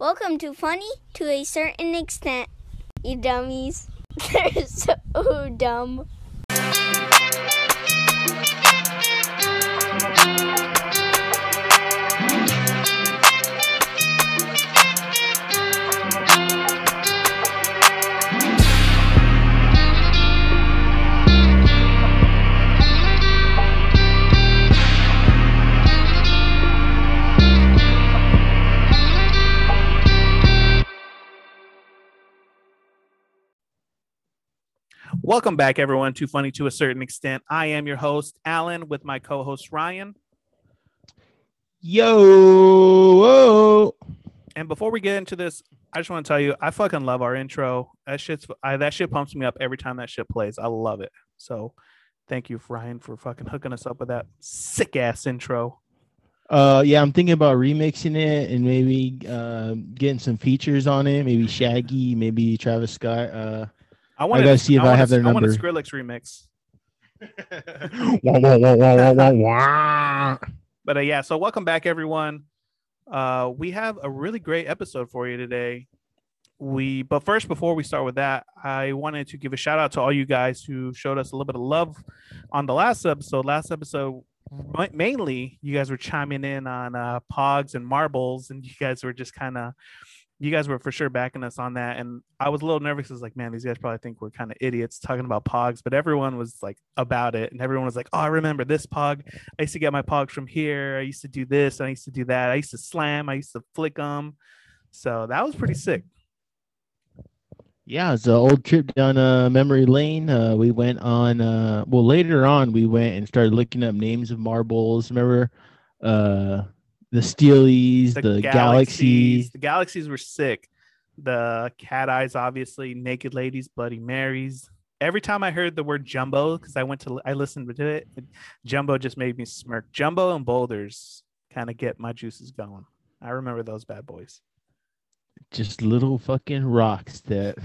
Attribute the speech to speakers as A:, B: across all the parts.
A: Welcome to Funny to a certain extent, you dummies. They're so dumb.
B: Welcome back, everyone, to Funny to a Certain Extent. I am your host, Alan, with my co host, Ryan.
C: Yo, whoa.
B: And before we get into this, I just want to tell you, I fucking love our intro. That shit's I, that shit pumps me up every time that shit plays. I love it. So, thank you, Ryan, for fucking hooking us up with that sick ass intro.
C: Uh, yeah, I'm thinking about remixing it and maybe uh, getting some features on it. Maybe Shaggy, maybe Travis Scott. Uh,
B: I want
C: gotta see if I
B: want
C: have their
B: I want a
C: number.
B: Skrillex remix.
C: wah, wah, wah, wah, wah, wah, wah.
B: But uh, yeah, so welcome back, everyone. Uh, we have a really great episode for you today. We, but first, before we start with that, I wanted to give a shout out to all you guys who showed us a little bit of love on the last episode. Last episode, mainly, you guys were chiming in on uh, Pogs and marbles, and you guys were just kind of, you guys were for sure backing us on that. And I was a little nervous. I was like, man, these guys probably think we're kind of idiots talking about Pogs, but everyone was like about it, and everyone was like, oh, I remember this Pog. I used to get my pogs from here. I used to do this. I used to do that. I used to slam. I used to flick them. So that was pretty sick.
C: Yeah, it's an old trip down uh, memory lane. Uh, we went on. Uh, well, later on, we went and started looking up names of marbles. Remember, uh, the Steelies, the, Galaxies.
B: The galaxies were sick. The cat eyes, obviously, naked ladies, bloody marys. Every time I heard the word jumbo, because I went to I listened to it, it, jumbo just made me smirk. Jumbo and boulders kind of get my juices going. I remember those bad boys.
C: just little fucking rocks that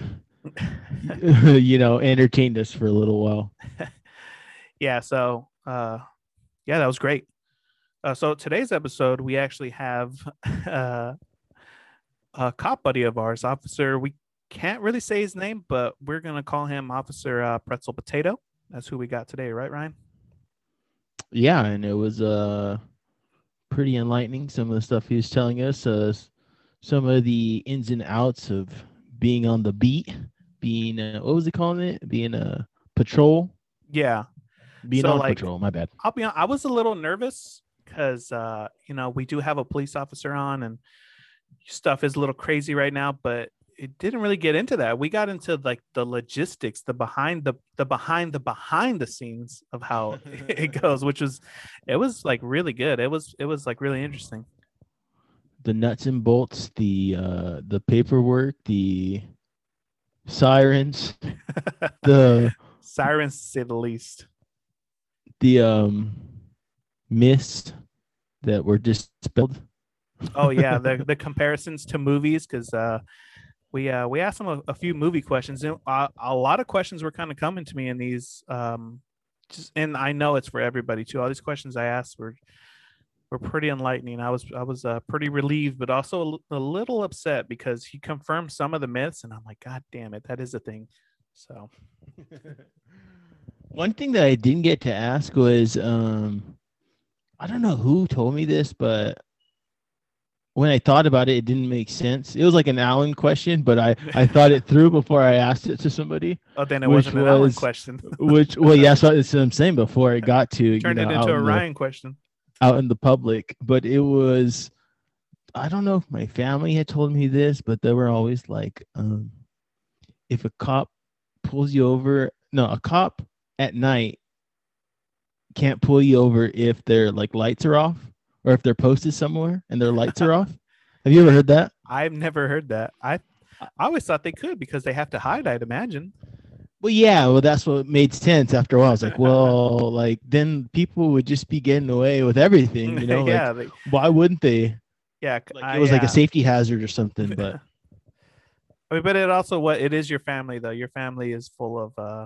C: you know entertained us for a little while.
B: yeah so uh yeah that was great uh, so today's episode we actually have uh a cop buddy of ours officer we can't really say his name but we're gonna call him officer uh, pretzel potato that's who we got today right ryan
C: Yeah, and it was uh pretty enlightening. Some of the stuff he was telling us, uh, some of the ins and outs of being on the beat, being uh, what was he calling it? Being a patrol,
B: yeah
C: being
B: So,
C: on
B: like,
C: patrol. My bad.
B: i'll be honest i was a little nervous because uh you know we do have a police officer on and stuff is a little crazy right now but it didn't really get into that. We got into like the logistics the behind the the behind the behind the scenes of how it goes which was it was like really good. It was it was like really interesting.
C: The nuts and bolts, the uh the paperwork, the sirens, the
B: sirens to say the least.
C: the um mist that were just spilled.
B: oh yeah the the comparisons to movies because uh we uh we asked them a, a few movie questions and uh, a lot of questions were kind of coming to me in these um just and i know it's for everybody too. All these questions i asked were were pretty enlightening. I was i was uh, pretty relieved but also a, a little upset because he confirmed some of the myths and i'm like god damn it that is a thing. So.
C: One thing that I didn't get to ask was um I don't know who told me this, but when I thought about it, it didn't make sense. It was like an Allen question, but I, I thought it through before I asked it to somebody.
B: oh then it
C: Which
B: wasn't an
C: was-
B: question
C: Which well, yeah, so that's what I'm saying before it got to you
B: turned
C: know,
B: it into a
C: in the-
B: ryan question
C: out in the public. But it was I don't know if my family had told me this, but they were always like, um, if a cop pulls you over, no, a cop at night can't pull you over if their like lights are off or if they're posted somewhere and their lights are off. Have you ever heard that?
B: i've never heard that i i always thought they could because they have to hide i'd imagine
C: Well, yeah, well, that's what made sense after a while. I was like, well, like then people would just be getting away with everything, you know? Like,
B: yeah they,
C: why wouldn't they?
B: yeah
C: Like it was like
B: yeah.
C: a safety hazard or something, but
B: I mean, but it also what it is your family though. Your family is full of uh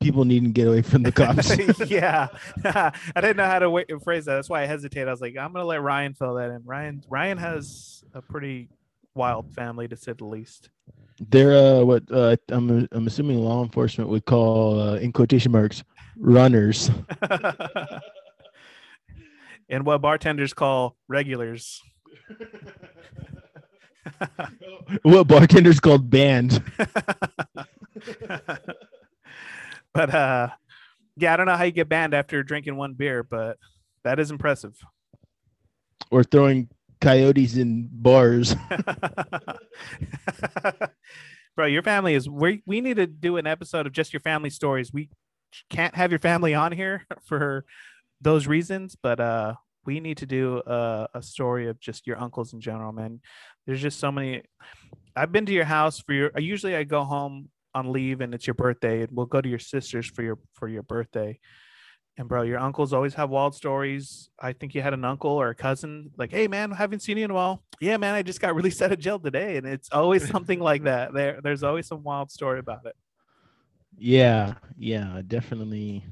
C: people needing to get away from the cops.
B: yeah, I didn't know how to wait, phrase that. That's why I hesitated. I was like, I'm gonna let Ryan fill that in. Ryan, Ryan has a pretty wild family to say the least.
C: They're uh, what uh, I'm I'm assuming law enforcement would call uh, in quotation marks runners.
B: and what bartenders call regulars.
C: what bartenders called band.
B: But uh yeah, I don't know how you get banned after drinking one beer, but that is impressive.
C: Or throwing coyotes in bars.
B: Bro, your family is we we need to do an episode of just your family stories. We can't have your family on here for those reasons, but uh we need to do a, a story of just your uncles in general, man. There's just so many. I've been to your house for your. Usually, I go home on leave and it's your birthday, and we'll go to your sister's for your for your birthday. And bro, your uncles always have wild stories. I think you had an uncle or a cousin, like, "Hey man, haven't seen you in a while." Yeah, man, I just got released out of jail today, and it's always something like that. There, there's always some wild story about it.
C: Yeah, yeah, definitely.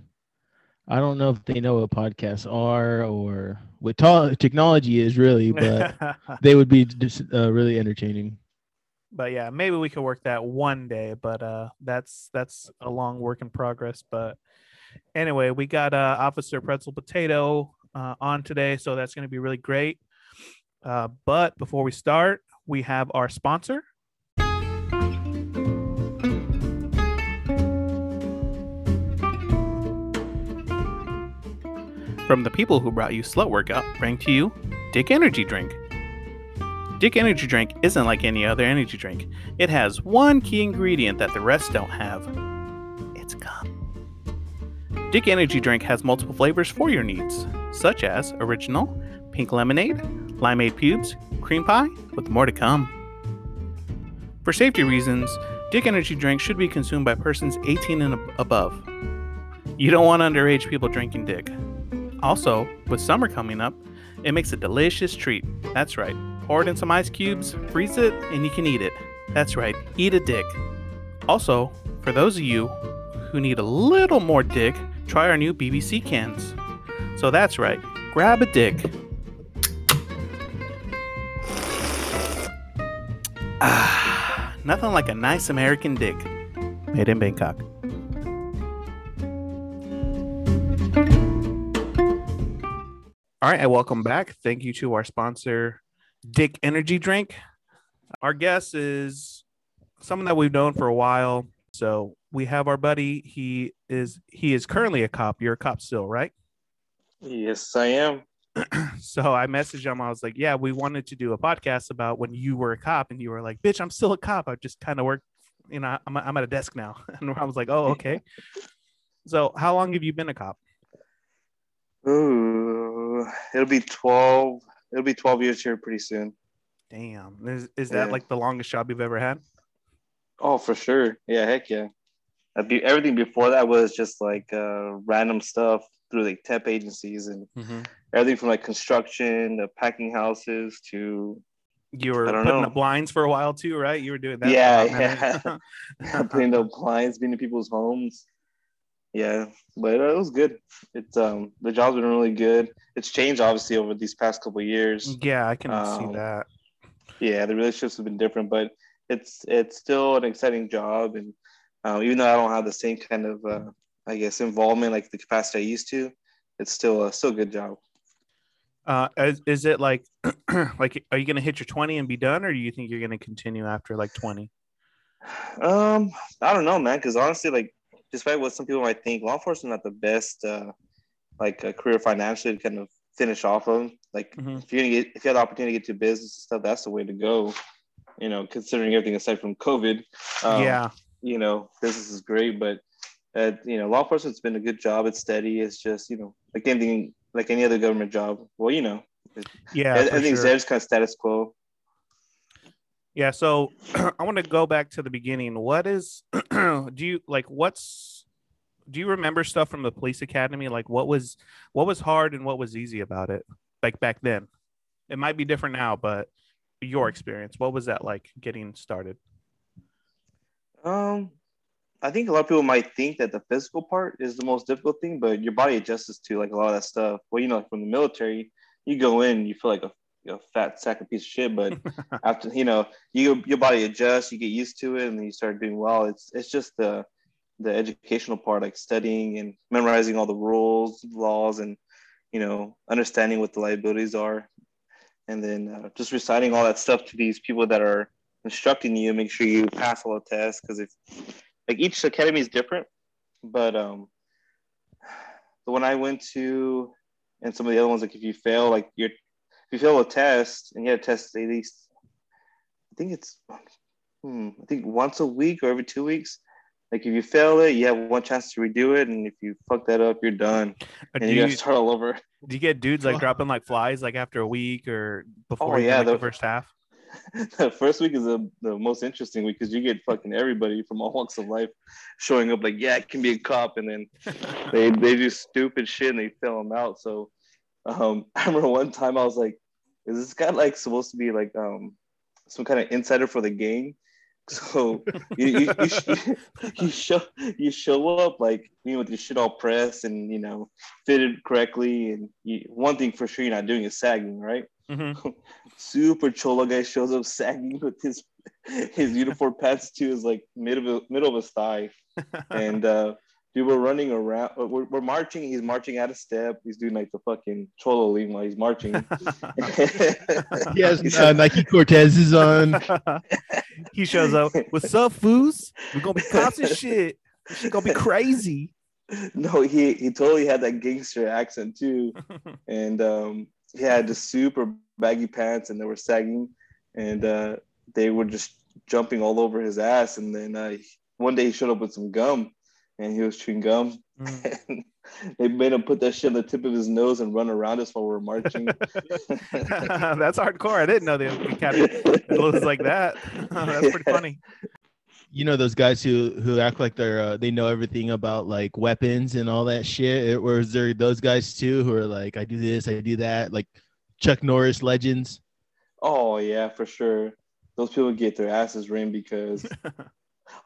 C: I don't know if they know what podcasts are or what technology is really, but they would be just uh, really entertaining.
B: But yeah, maybe we could work that one day, but uh, that's that's a long work in progress. But anyway, we got uh, Officer Pretzel Potato uh, on today, so that's going to be really great. Uh, but before we start, we have our sponsor, From the people who brought you Slut Workout, bring to you Dick Energy Drink. Dick Energy Drink isn't like any other energy drink. It has one key ingredient that the rest don't have. It's cum. Dick Energy Drink has multiple flavors for your needs, such as original, pink lemonade, limeade pubes, cream pie, with more to come. For safety reasons, Dick Energy Drink should be consumed by persons 18 and above. You don't want underage people drinking Dick. Also, with summer coming up, it makes a delicious treat. That's right. Pour it in some ice cubes, freeze it, and you can eat it. That's right, eat a dick. Also, for those of you who need a little more dick, try our new BBC cans. So that's right, grab a dick. Ah, nothing like a nice American dick. Made in Bangkok. All right, and welcome back. Thank you to our sponsor, Dick Energy Drink. Our guest is someone that we've known for a while. So we have our buddy. He is he is currently a cop. You're a cop still, right?
D: Yes, I am.
B: so I messaged him. I was like, "Yeah, we wanted to do a podcast about when you were a cop," and you were like, "Bitch, I'm still a cop. I just kind of work. You know, I'm I'm at a desk now." And I was like, "Oh, okay." so how long have you been a cop?
D: Ooh, it'll be twelve. It'll be twelve years here pretty soon.
B: Damn, is is that
D: Yeah.
B: like the longest job you've ever had?
D: Oh, for sure. Yeah, heck yeah. I'd be, everything before that was just like uh, random stuff through like temp agencies and everything from like construction to packing houses to
B: You were putting
D: know.
B: up blinds for a while too, right? You were doing that.
D: Yeah,
B: man.
D: putting up blinds, being in people's homes. Yeah, but uh, it was good. It's um the job's been really good. It's changed obviously over these past couple of years.
B: yeah, I can
D: Um,
B: see that.
D: yeah the relationships have been different but it's it's still an exciting job and uh, even though i don't have the same kind of uh, i guess involvement like the capacity i used to it's still a still a good job
B: Uh, is, is it like, like, are you gonna hit your twenty and be done, or do you think you're gonna continue after like twenty?
D: um i don't know man because honestly like despite what some people might think law enforcement not the best uh like a career financially to kind of finish off of like
B: Mhm.
D: if you're gonna get if you have the opportunity to get to business and stuff that's the way to go you know considering everything aside from covid um,
B: yeah,
D: you know, business is great, but uh, you know, law enforcement's been a good job. It's steady. It's just you know, like anything, like any other government job. Well, you know,
B: yeah, for
D: everything's
B: sure.
D: It's kind of status quo.
B: Yeah. So I want to go back to the beginning. What is, do you like? What's, do you remember stuff from the police academy? Like, what was, what was hard and what was easy about it? Like back then, it might be different now, but your experience, what was that like getting started?
D: Um, I think a lot of people might think that the physical part is the most difficult thing, but your body adjusts to like a lot of that stuff. Well, you know, from the military, you go in, you feel like a, a fat sack of piece of shit, but after you know, you your body adjusts, you get used to it, and then you start doing well. It's it's just the the educational part, like studying and memorizing all the rules, laws, and you know, understanding what the liabilities are, and then uh, just reciting all that stuff to these people that are instructing you. Make sure you pass all the tests because if like each academy is different, but um, the one I went to and some of the other ones, like if you fail, like you're you fail a test and you have a test at least, I think it's, hmm, I think once a week or every two weeks. Like if you fail it, you have one chance to redo it, and if you fuck that up, you're done, and you, you gotta start all over.
B: Do you get dudes like dropping like flies like after a week or before oh, yeah, like, the, the first half?
D: the first week is the, the most interesting week because you get fucking everybody from all walks of life showing up like, yeah, it can be a cop. And then they, they do stupid shit and they fill them out. So um, I remember one time I was like, is this guy like supposed to be like um, some kind of insider for the game? So you, you, you, you, show you show up like you know with your shit all pressed and you know fitted correctly and you, one thing for sure you're not doing is sagging right Mm-hmm. Super cholo guy shows up sagging with his his uniform pants too is like middle of, middle of his thigh, and uh, dude, we're running around. We're, we're marching. He's marching out of step. He's doing like the fucking cholo Lima. he's marching.
C: he has uh, Nike Cortezes on.
B: he shows up. What's up, foos? We're gonna be cops and shit. She's gonna be crazy.
D: No, he he totally had that gangster accent too, and um, he had the super baggy pants and they were sagging, and uh, they were just jumping all over his ass. And then uh, one day he showed up with some gum, and he was chewing gum. Mm. they made him put that shit on the tip of his nose and run around us while we are marching.
B: That's hardcore. I didn't know they would carry clothes like that. That's pretty funny
C: you know those guys who who act like they're uh, they know everything about like weapons and all that shit or is there those guys too who are like i do this i do that like chuck norris legends
D: oh yeah for sure those people get their asses ringed because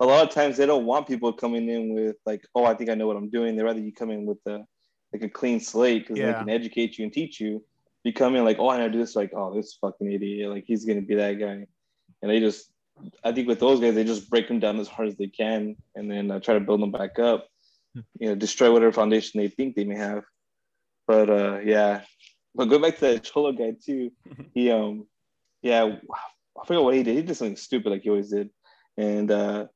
D: a lot of times they don't want people coming in with like oh i think i know what i'm doing they rather you come in with a like a clean slate because yeah. they can educate you and teach you you come in like oh i know do this like oh this fucking idiot like he's gonna be that guy and they just I think with those guys, they just break them down as hard as they can, and then uh, try to build them back up. Hmm. You know, destroy whatever foundation they think they may have. But uh, yeah, but go back to that Cholo guy too. He um, yeah, I forget what he did. He did something stupid like he always did, and uh,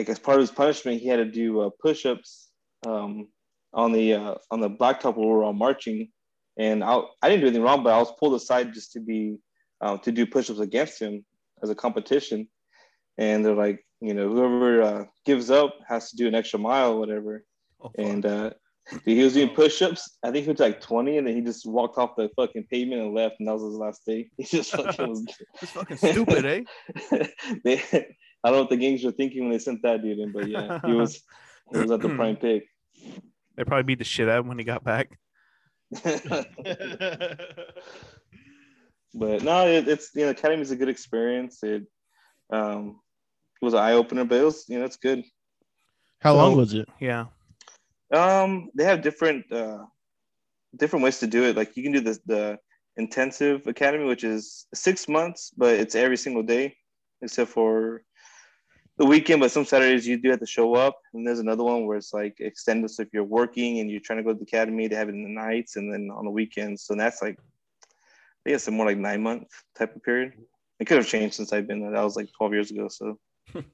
D: like as part of his punishment, he had to do uh, push-ups um, on the uh, on the blacktop where we were all marching. And I, I didn't do anything wrong, but I was pulled aside just to be uh, to do push-ups against him as a competition, and they're like, you know, whoever uh, gives up has to do an extra mile, or whatever. Oh, and uh, he was doing push-ups. I think he was like 20, and then he just walked off the fucking pavement and left, and that was his last day. He just fucking was.
B: it's fucking stupid, eh?
D: they, I don't know what the gangs were thinking when they sent that dude in, but yeah, he was he was at the prime pick.
B: They probably beat the shit out of him when he got back.
D: but no, it, it's you know, academy is a good experience. It um, it was an eye opener, but it was you know, it's good.
C: How so, long was it?
B: Yeah.
D: Um, they have different uh, different ways to do it. Like you can do the the intensive academy, which is six months, but it's every single day except for the weekend. But some Saturdays you do have to show up. And there's another one where it's like extended. So if you're working and you're trying to go to the academy, they have it in the nights and then on the weekends. So that's like I guess a more like nine month type of period. It could have changed since I've been there. That was like 12 years ago. So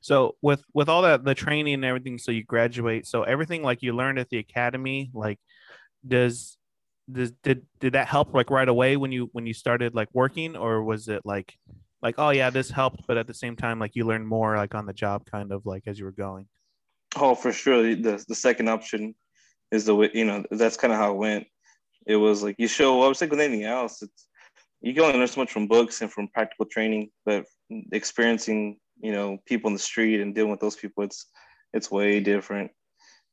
B: so with with all that the training and everything so you graduate so everything like you learned at the academy like does does did did that help like right away when you when you started like working or was it like like oh yeah this helped but at the same time like you learned more like on the job kind of like as you were going
D: oh for sure the the second option is the way you know that's kind of how it went it was like you show up. It's like with anything else. It's you can only learn so much from books and from practical training, but experiencing you know people in the street and dealing with those people, it's it's way different.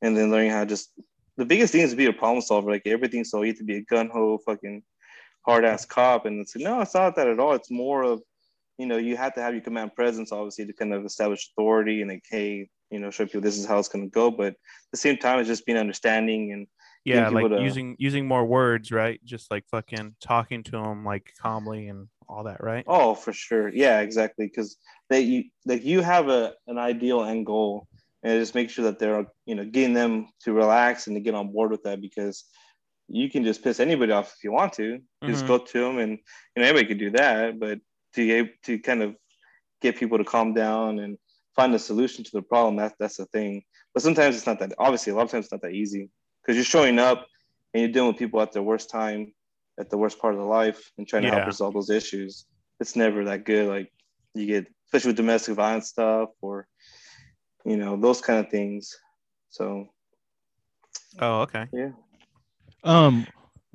D: And then learning how to just the biggest thing is to be a problem solver. Like everything, so you have to be a gun ho fucking hard ass cop, and it's no, it's not that at all. It's more of you know you have to have your command presence obviously to kind of establish authority and like hey you know, show people this is how it's gonna go. But at the same time, it's just being understanding and
B: yeah, like
D: to-
B: using using more words, right? Just like fucking talking to them like calmly and all that, right?
D: Oh, for sure. Yeah, exactly. Because they you like you have a an ideal end goal, and just make sure that they're you know getting them to relax and to get on board with that because you can just piss anybody off if you want to. You Just
B: mm-hmm.
D: go to them, and you know anybody could do that. But to to kind of get people to calm down and find a solution to the problem, that's that's the thing. But sometimes it's not that. Obviously, a lot of times it's not that easy because you're showing up and you're dealing with people at their worst time, at the worst part of their life, and trying to
B: Yeah.
D: help resolve those issues. It's never that good. Like you get, especially with domestic violence stuff or, you know, those kind of things. So
B: Oh, okay. Yeah.
C: Um,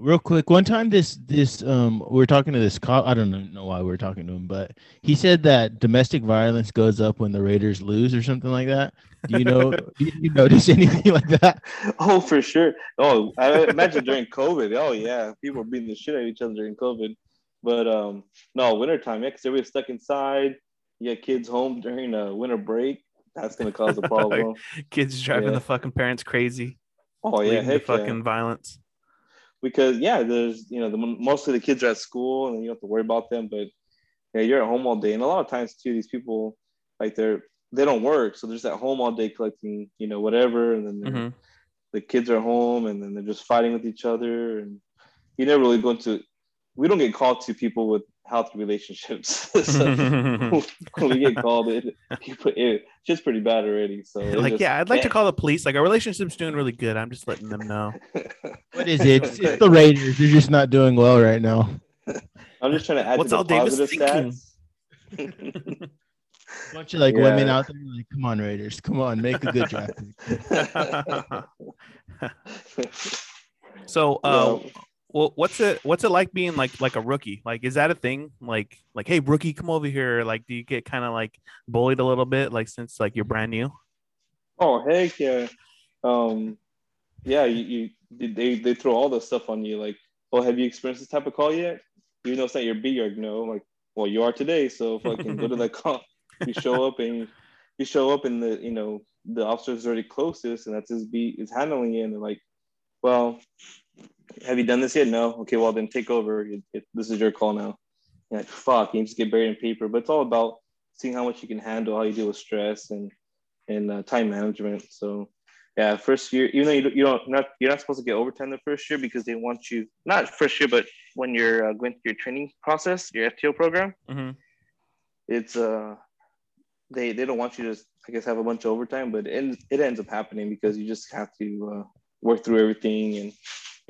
C: real quick, one time this this um we are talking to this cop. I don't know- know why we are talking to him, but he said that domestic violence goes up when the Raiders lose or something like that. Do you know? did you notice anything like that?
D: Oh, for sure. Oh, I imagine during COVID. Oh, yeah, people were beating the shit out of each other during COVID. But um, no, wintertime, yeah, because everybody's stuck inside. You got kids home during a winter break. That's gonna cause a problem.
B: Kids driving
D: Yeah.
B: the fucking parents crazy,
D: Oh yeah,
B: leading to
D: heck yeah.
B: fucking violence.
D: Because yeah, there's you know the mostly the kids are at school and you don't have to worry about them, but yeah, you're at home all day, and a lot of times too, these people like they're they don't work, so they're just at home all day collecting you know whatever, and then
B: Mhm.
D: the kids are home, and then they're just fighting with each other, and you never really go into. We don't get called to people with healthy relationships, so when we get called, it, people, it it's pretty bad already. So
B: like,
D: just-
B: yeah, I'd like to call the police. Like, our relationship's doing really good. I'm just letting them know.
C: What is it? It's, it's the Raiders. They're just not doing well right now.
D: I'm just trying to add
B: What's
D: to the
B: Al Davis
D: positive
B: thinking?
D: stats.
C: bunch of like
D: Yeah.
C: women out there like, come on, Raiders, come on, make a good draft.
B: so, uh,
D: Yeah.
B: Well, what's it what's it like being like like a rookie? Like, is that a thing? Like, like, hey, rookie, come over here. Like, do you get kind of like bullied a little bit, like since like you're brand new?
D: Oh heck yeah, um, yeah. You, you they they throw all the stuff on you. Like, oh, have you experienced this type of call yet? Even though it's not your B yard, no. Like, well, you are today, so fucking go to that call. You show up and you show up, and the you know the officer's already closest, and that's his beat is handling it, and they're like, well, have you done this yet? No. Okay, well then take over. It, it, this is your call now. You're like, fuck, you just get buried in paper. But it's all about seeing how much you can handle, how you deal with stress, and and uh, time management. So yeah, first year, even though you, you don't not you're not supposed to get overtime the first year because they want you not first year, but when you're uh, going through your training process, your FTO program,
B: hmm
D: it's uh they they don't want you to just, I guess have a bunch of overtime, but it ends, it ends up happening because you just have to uh, work through everything and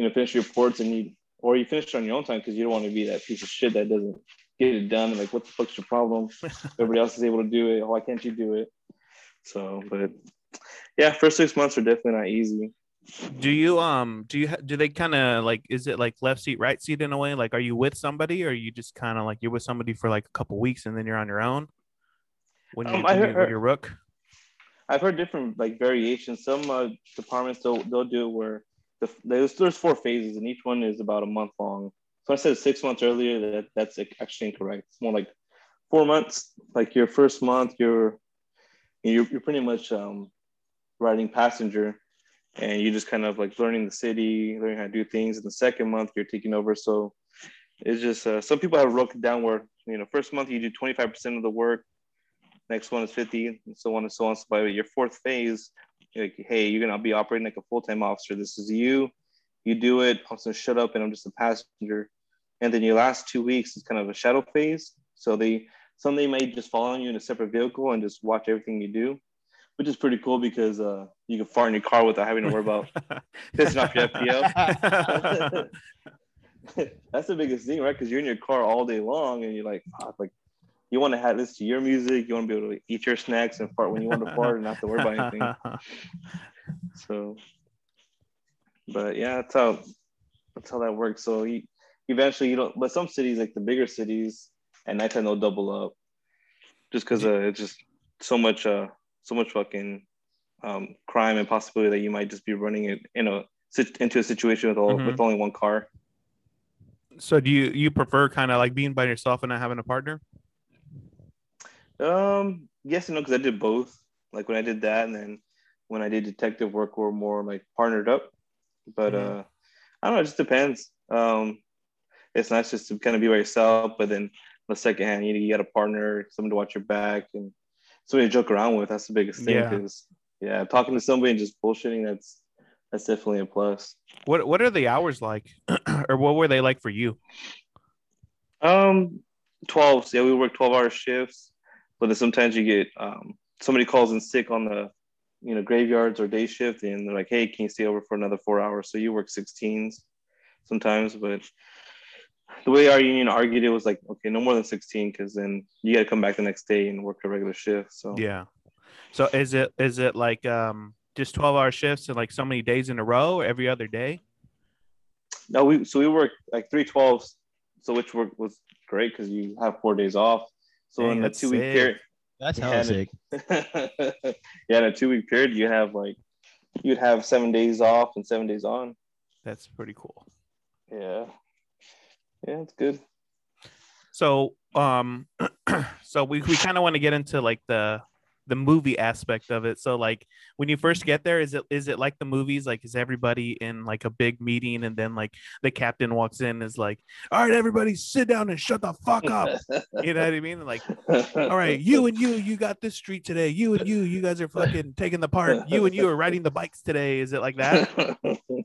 D: you know finish your reports and you or you finish it on your own time because you don't want to be that piece of shit that doesn't get it done. Like what the fuck's your problem? Everybody else is able to do it. Why can't you do it? So, but yeah, first six months are definitely not easy.
B: Do you um do you ha- do they kind of like is it like left seat right seat in a way? Like, are you with somebody or are you just kind of like you're with somebody for like a couple weeks and then you're on your own? When you
D: Um, I
B: when, you,
D: heard-
B: you're rook.
D: I've heard different like variations. Some uh, departments they'll they'll do it where the, there's there's four phases and each one is about a month long. So I said six months earlier. That that's actually incorrect. It's more like four months. Like your first month, you're you're, you're pretty much um, riding passenger, and you're just kind of like learning the city, learning how to do things. In the second month, you're taking over. So it's just uh, some people have broken down where you know first month you do 25% of the work next one is 50 and so on and so on so by your fourth phase like hey you're gonna be operating like a full-time officer. This is you. You do it. I'm gonna shut up and i'm just a passenger. And then your last two weeks is kind of a shadow phase. So they some they may just follow you in a separate vehicle and just watch everything you do which is pretty cool because uh, you can fart in your car without having to worry about pissing off your FTO. that's the biggest thing, right? Because you're in your car all day long, and you're like, fuck, like you want to have this to your music. You want to be able to eat your snacks and fart when you want to fart, and not to worry about anything. So, but yeah, that's how that's how that works. So you, eventually, you don't. But some cities, like the bigger cities, at nighttime they'll double up, just because uh, it's just so much, uh, so much fucking um, crime and possibility that you might just be running it in a into a situation with all,
B: Mhm.
D: with only one car.
B: so do you you prefer kind of like being by yourself and not having a partner?
D: Um, yes and no, because I did both. like when I did that, and then when I did detective work, we're more like partnered up. But mm-hmm. uh, I don't know. It just depends. Um, it's nice just to kind of be by yourself, but then the second hand, you, you got a partner, someone to watch your back, and somebody to joke around with. That's the biggest thing. Yeah. yeah, talking to somebody and just bullshitting, that's that's definitely a plus.
B: What What are the hours like, or what were they like for you?
D: Um, twelve. Yeah, we work twelve hour shifts, but then sometimes you get um somebody calls in sick on the you know graveyards or day shift, and they're like, "Hey, can you stay over for another four hours?" So you work sixteens sometimes, but the way our union argued it was like, okay, no more than 16, because then you got to come back the next day and work a regular shift. So
B: yeah. So is it is it like um just 12 hour shifts and like so many days in a row or every other day?
D: No, we so we work like three twelves, so which work was great because you have four days off. So Dang, in the two week period,
C: that's how sick.
D: yeah, in a two week period, you have like you'd have seven days off and seven days on.
B: That's pretty cool.
D: Yeah, yeah, it's good.
B: So, um, so we we kind of want to get into like the the movie aspect of it. So like when you first get there, is it is it like the movies? Like is everybody in like a big meeting and then like the captain walks in is like, all right, everybody sit down and shut the fuck up. you know what I mean? Like, all right, you and you, you got this street today. You and you, you guys are fucking taking the part. You and you are riding the bikes today. Is it like that?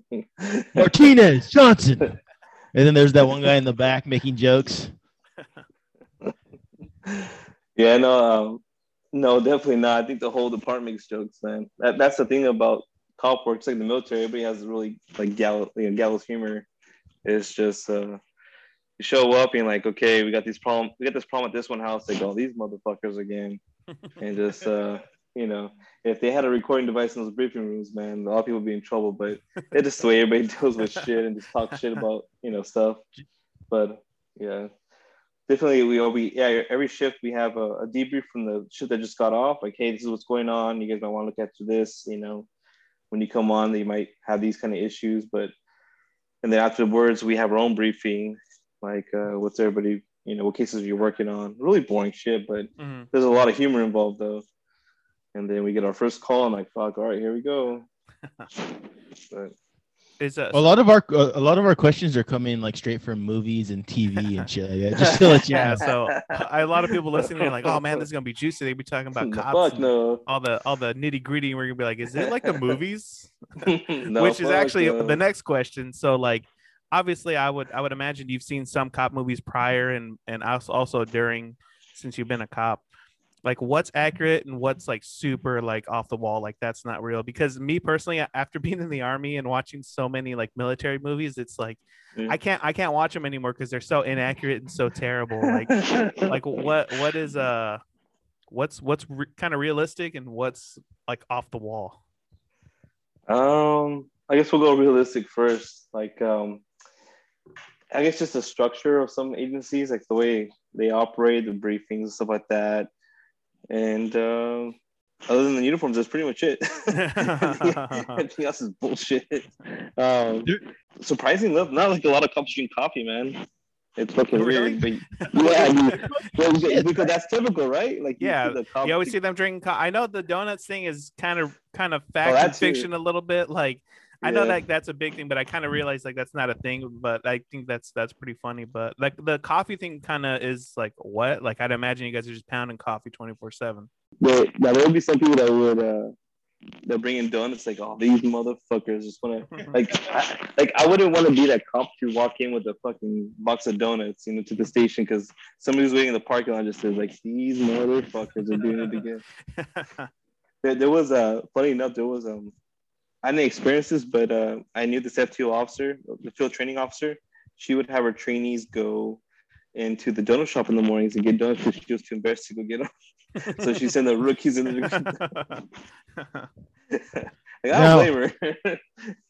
C: Martinez, Johnson. And then there's that one guy in the back making jokes.
D: Yeah, no, um, no, definitely not. I think the whole department makes jokes, man. That, that's the thing about cop work. It's like the military. Everybody has really like gallows, you know, gallows humor. It's just uh, you show up and like, okay, we got these problem. We got this problem at this one house. They go, these motherfuckers again, and just uh, you know, if they had a recording device in those briefing rooms, man, a lot of people would be in trouble. But it's just the way everybody deals with shit and just talk shit about you know stuff. But yeah, definitely we all we yeah every shift we have a, a, debrief from the shift that just got off like hey this is what's going on you guys might want to look at this you know. When you come on you might have these kind of issues but and then afterwards we have our own briefing like uh, what's everybody you know what cases you're working on. Really boring shit but mm-hmm. there's a lot of humor involved though. And then we get our first call and like fuck all right here we go.
C: But is a, a lot of our a lot of our questions are coming like straight from movies and TV and shit like that. Just to let
B: you yeah, so a lot of people listening are like, "Oh man, this is gonna be juicy." They be talking about cops, fuck no. all the all the nitty gritty. We're gonna be like, "Is it like the movies?" no, Which is actually no. the next question. So like, obviously, I would I would imagine you've seen some cop movies prior and and also during since you've been a cop like what's accurate and what's like super like off the wall like that's not real because me personally after being in the army and watching so many like military movies it's like i can't i can't watch them anymore because they're so inaccurate and so terrible like like what what is uh what's what's re- kind of realistic and what's like off the wall?
D: Um i guess we'll go realistic first like um i guess just the structure of some agencies like the way they operate the briefings and stuff like that and uh, other than the uniforms, that's pretty much it. Everything else is bullshit. Um, surprisingly, not like a lot of cops drink coffee, man. It's fucking really? weird, but yeah, I mean, because that's typical, right? Like,
B: yeah, you, you always see them drinking. Co- I know the donuts thing is kind of kind of fact oh, and fiction too. a little bit. Like, I know that that's a big thing, but I kind of realized like that's not a thing. But I think that's that's pretty funny. But like the coffee thing kind of is like what? Like I'd imagine you guys are just pounding coffee twenty four seven.
D: Well, now there would be some people that would uh they're bringing donuts like oh these motherfuckers just want to like I, like I wouldn't want to be that cop to walk in with a fucking box of donuts you know to the station because somebody's waiting in the parking lot just says like these motherfuckers are doing it again. there, there was a uh, funny enough there was um I didn't experience this, but uh, I knew this FTO officer, the field training officer. She would have her trainees go into the donut shop in the mornings and get donuts because she was too embarrassed to go get them. so she sent the rookies in the. like, I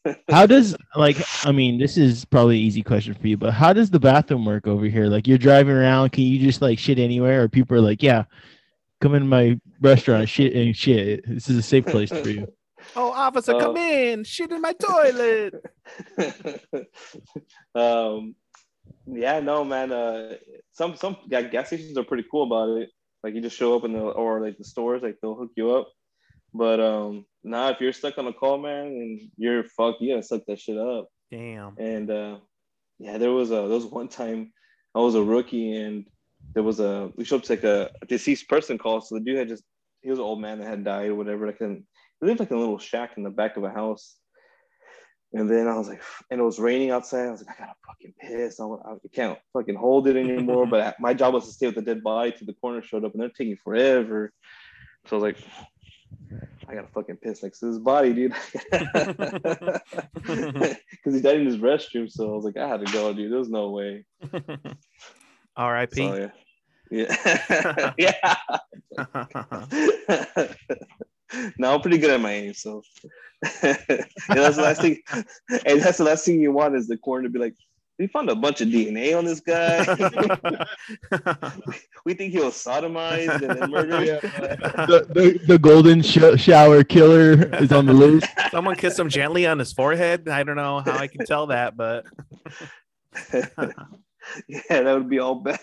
C: now, how does like I mean this is probably an easy question for you, but how does the bathroom work over here? Like you're driving around, can you just like shit anywhere, or people are like, yeah, come in my restaurant, shit and shit. This is a safe place for you.
B: Oh, officer, come in! Shit in my toilet.
D: um, yeah, no, man. Uh, some some gas stations are pretty cool about it. Like you just show up in the or like the stores, like they'll hook you up. But um, now if you're stuck on a call, man, and you're fucked, you gotta suck that shit up.
B: Damn.
D: And uh, yeah, there was a there was one time I was a rookie and there was a we showed up to like a, deceased person call. So the dude had just he was an old man that had died or whatever. Like in, he lived like in a little shack in the back of a house. And then I was like, and it was raining outside. I was like, I gotta fucking piss. I, I can't fucking hold it anymore. but my job was to stay with the dead body till the coroner showed up, and they're taking forever. So I was like, I gotta fucking piss next to his body, dude. Because he died in his restroom. So I was like, I had to go, dude. There's no way.
B: R.I.P.
D: So, yeah. Yeah. yeah. no, I'm pretty good at my aim, so and that's the last thing. And that's the last thing you want is the coroner to be like, "We found a bunch of DNA on this guy. we think he was sodomized and then murdered."
C: Yeah. the, the, the golden sh- shower killer is on the loose.
B: Someone kissed him gently on his forehead. I don't know how I can tell that, but
D: yeah, that would be all bad.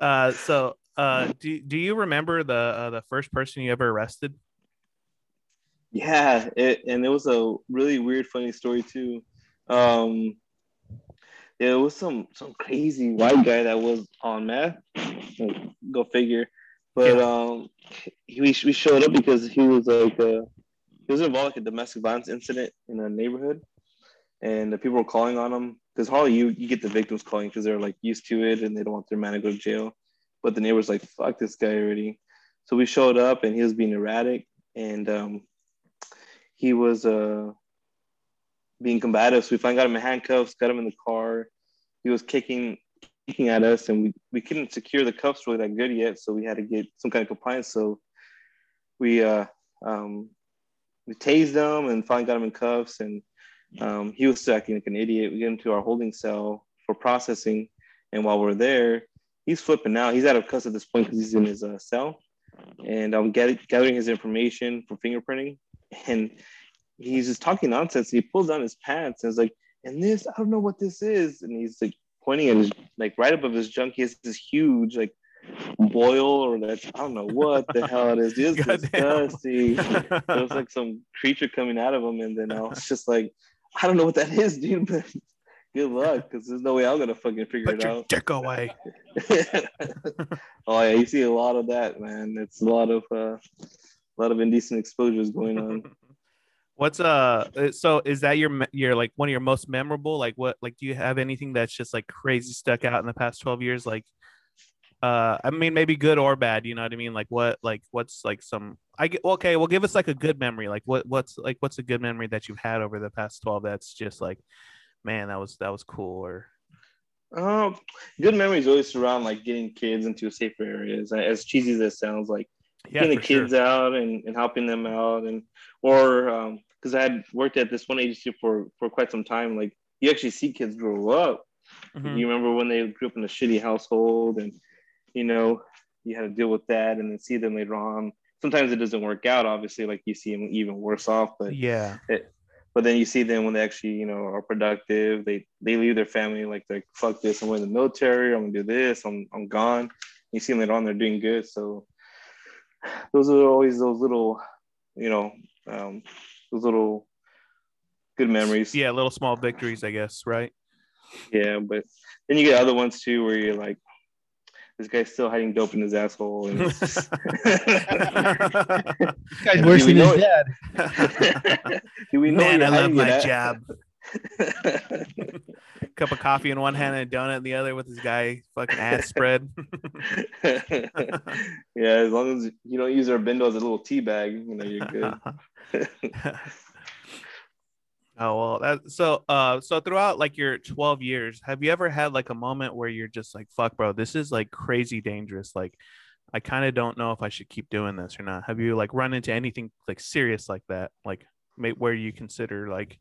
B: uh, so uh, do do you remember the uh, the first person you ever arrested?
D: Yeah, it, and it was a really weird, funny story too. Um, it was some some crazy white guy that was on meth. Go figure. But
B: Yeah.
D: um, he, we we showed up because he was like uh, he was involved like a domestic violence incident in a neighborhood, and the people were calling on him because Harley, you you get the victims calling because they're like used to it and they don't want their man to go to jail, but the neighbors like fuck this guy already. So we showed up and he was being erratic and um, he was uh being combative. So we finally got him in handcuffs, got him in the car. He was kicking kicking at us, and we, we couldn't secure the cuffs really that good yet. So we had to get some kind of compliance. So we uh um we tased him and finally got him in cuffs, and um, he was still acting like an idiot. We get him to our holding cell for processing, and while we're there, he's flipping out. He's out of custody at this point because he's in his uh, cell, and I'm get- gathering his information from fingerprinting, and he's just talking nonsense. He pulls down his pants and is like, "And this, I don't know what this is," and he's like pointing at his like right above his junk. He has this huge like boil or that I don't know what the hell it is. It's disgusting. There was like some creature coming out of him, and then I was just like, I don't know what that is, dude, but good luck, because there's no way I'm gonna fucking figure
B: Put
D: it
B: your
D: out.
B: dick away.
D: oh yeah, you see a lot of that, man. It's a lot of uh, a lot of indecent exposures going on.
B: What's uh? So is that your your like one of your most memorable? Like what? Like do you have anything that's just like crazy stuck out in the past twelve years? Like, uh, I mean maybe good or bad. You know what I mean? Like what? Like what's like some? I get okay. Well, give us like a good memory. Like what? What's like what's a good memory that you've had over the past twelve? That's just like, man, that was that was cool. Or
D: Um, good memories always surround like getting kids into safer areas. As cheesy as it sounds, like
B: yeah,
D: getting the
B: sure.
D: kids out and, and helping them out and or because I had worked at this one agency for for quite some time like you actually see kids grow up
B: Mhm.
D: you remember when they grew up in a shitty household and you know you had to deal with that and then see them later on sometimes it doesn't work out obviously like you see them even worse off but
B: Yeah.
D: But then you see them when they actually you know are productive. They they leave their family like like fuck this i'm going to the military i'm gonna do this i'm, I'm gone. You see them later on they're doing good. So those are always those little you know um, those little good memories.
B: Yeah, little small victories, I guess, right?
D: yeah but then you get other ones too where you're like this guy's still hiding dope in his asshole and
C: This guy's worse than his dad.
D: do we know
B: Man, I love my
D: at?
B: job. Cup of coffee in one hand and a donut in the other with this guy fucking ass spread.
D: yeah, as long as you don't use our bendo as a little tea bag, you know, you're good.
B: Oh well that so uh so throughout like your 12 years have you ever had like a moment where you're just like fuck bro this is like crazy dangerous like i kind of don't know if i should keep doing this or not have you like run into anything like serious like that like may, where you consider like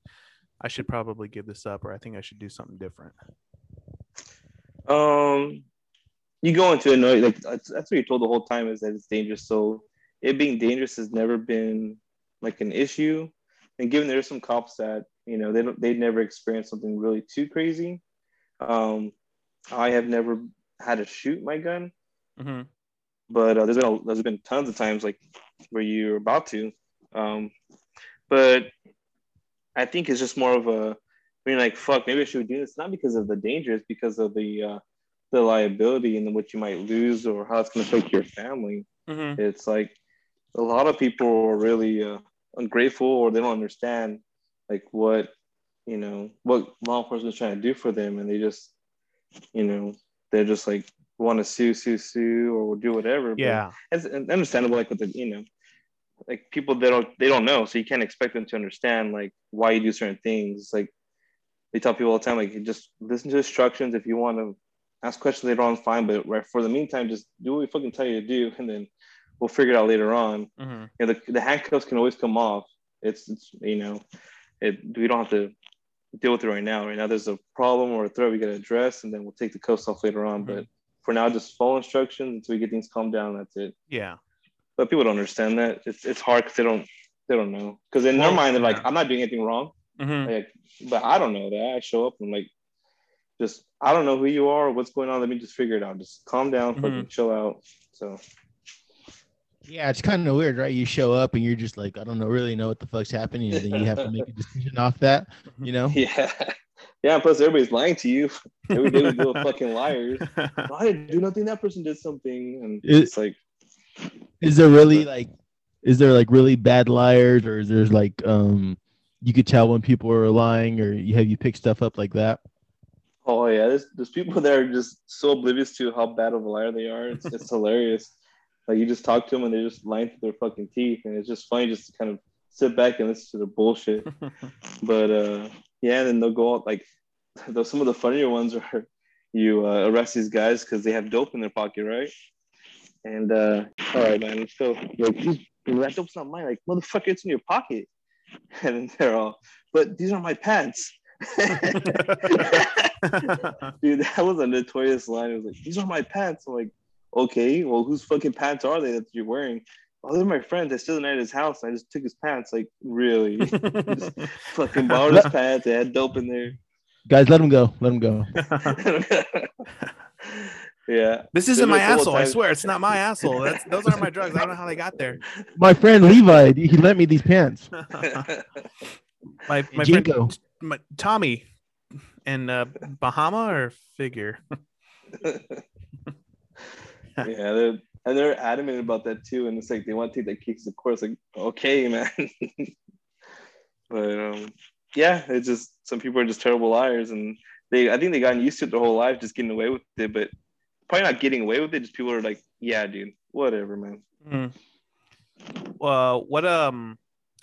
B: i should probably give this up or i think i should do something different
D: Um, you go into know, like that's, that's what you're told the whole time is that it's dangerous. So it being dangerous has never been like an issue. And given there's some cops that you know they don't they never experienced something really too crazy. Um, I have never had to shoot my gun,
B: Mhm.
D: but uh, there's been a, there's been tons of times like where you're about to. Um, but I think it's just more of a I mean, like, fuck, maybe I should do this. Not because of the danger, it's because of the uh, the liability and what you might lose or how it's going to affect your family. Mm-hmm. It's like a lot of people are really uh, ungrateful or they don't understand like what you know what law enforcement is trying to do for them, and they just you know they're just like want to sue, sue, sue, or do whatever.
B: Yeah,
D: but it's understandable. Like with the you know like people they don't they don't know. So you can't expect them to understand like why you do certain things. Like they tell people all the time like just listen to instructions. If you want to ask questions later on fine. But right for the meantime just do what we fucking tell you to do. And then we'll figure it out later on mm-hmm. you know, the, the handcuffs can always come off it's, it's you know it we don't have to deal with it right now right now there's a problem or a threat we got to address and then we'll take the cuffs off later on mm-hmm. but for now just follow instructions until we get things calmed down that's it
B: yeah
D: but people don't understand that. It's it's hard because they don't they don't know. Because in well, their mind, they're yeah. like, I'm not doing anything wrong. Mm-hmm. Like, but I don't know that. I show up and like, just I don't know who you are, what's going on. Let me just figure it out. Just calm down, mm-hmm. fucking chill out. So.
C: Yeah, it's kind of weird, right? You show up and you're just like, I don't know, really know what the fuck's happening, and then you have to make a decision off that, you know?
D: Yeah. Yeah, plus everybody's lying to you. Every day we do a fucking liars. I didn't do nothing. That person did something, and it, it's like
C: is there really like is there like really bad liars or is there like um you could tell when people are lying or you have you pick stuff up like that?
D: Oh yeah, there's, there's people that are just so oblivious to how bad of a liar they are. It's, it's hilarious. Like you just talk to them and they're just lying through their fucking teeth, and it's just funny just to kind of sit back and listen to the bullshit. but uh, yeah, and then they'll go out like though some of the funnier ones are you uh, arrest these guys because they have dope in their pocket, right? And uh, all right, man, let's go. Like, that dope's not mine. Like, motherfucker, it's in your pocket. And they're all, but these are my pants. Dude, that was a notorious line. It was like, these are my pants. I'm like, okay, well, whose fucking pants are they that you're wearing? Oh, they're my friends. I still the night at his house. I just took his pants. Like, really? just fucking borrowed his pants. They had dope in there.
C: Guys, let him go. Let him go.
D: Yeah.
B: This isn't my asshole. I swear, it's not my asshole. That's those aren't my drugs. I don't know how they got there.
C: My friend Levi, he lent me these pants.
B: my my friend my, Tommy and uh, Bahama or figure.
D: yeah, they're, and they're adamant about that too. And it's like they want to take that kicks of course. Like, okay, man. but um, yeah, it's just some people are just terrible liars, and they I think they gotten used to it their whole life, just getting away with it. But probably not getting away with it. Just people are like, yeah, dude, whatever, man.
B: Mm. Well, what um,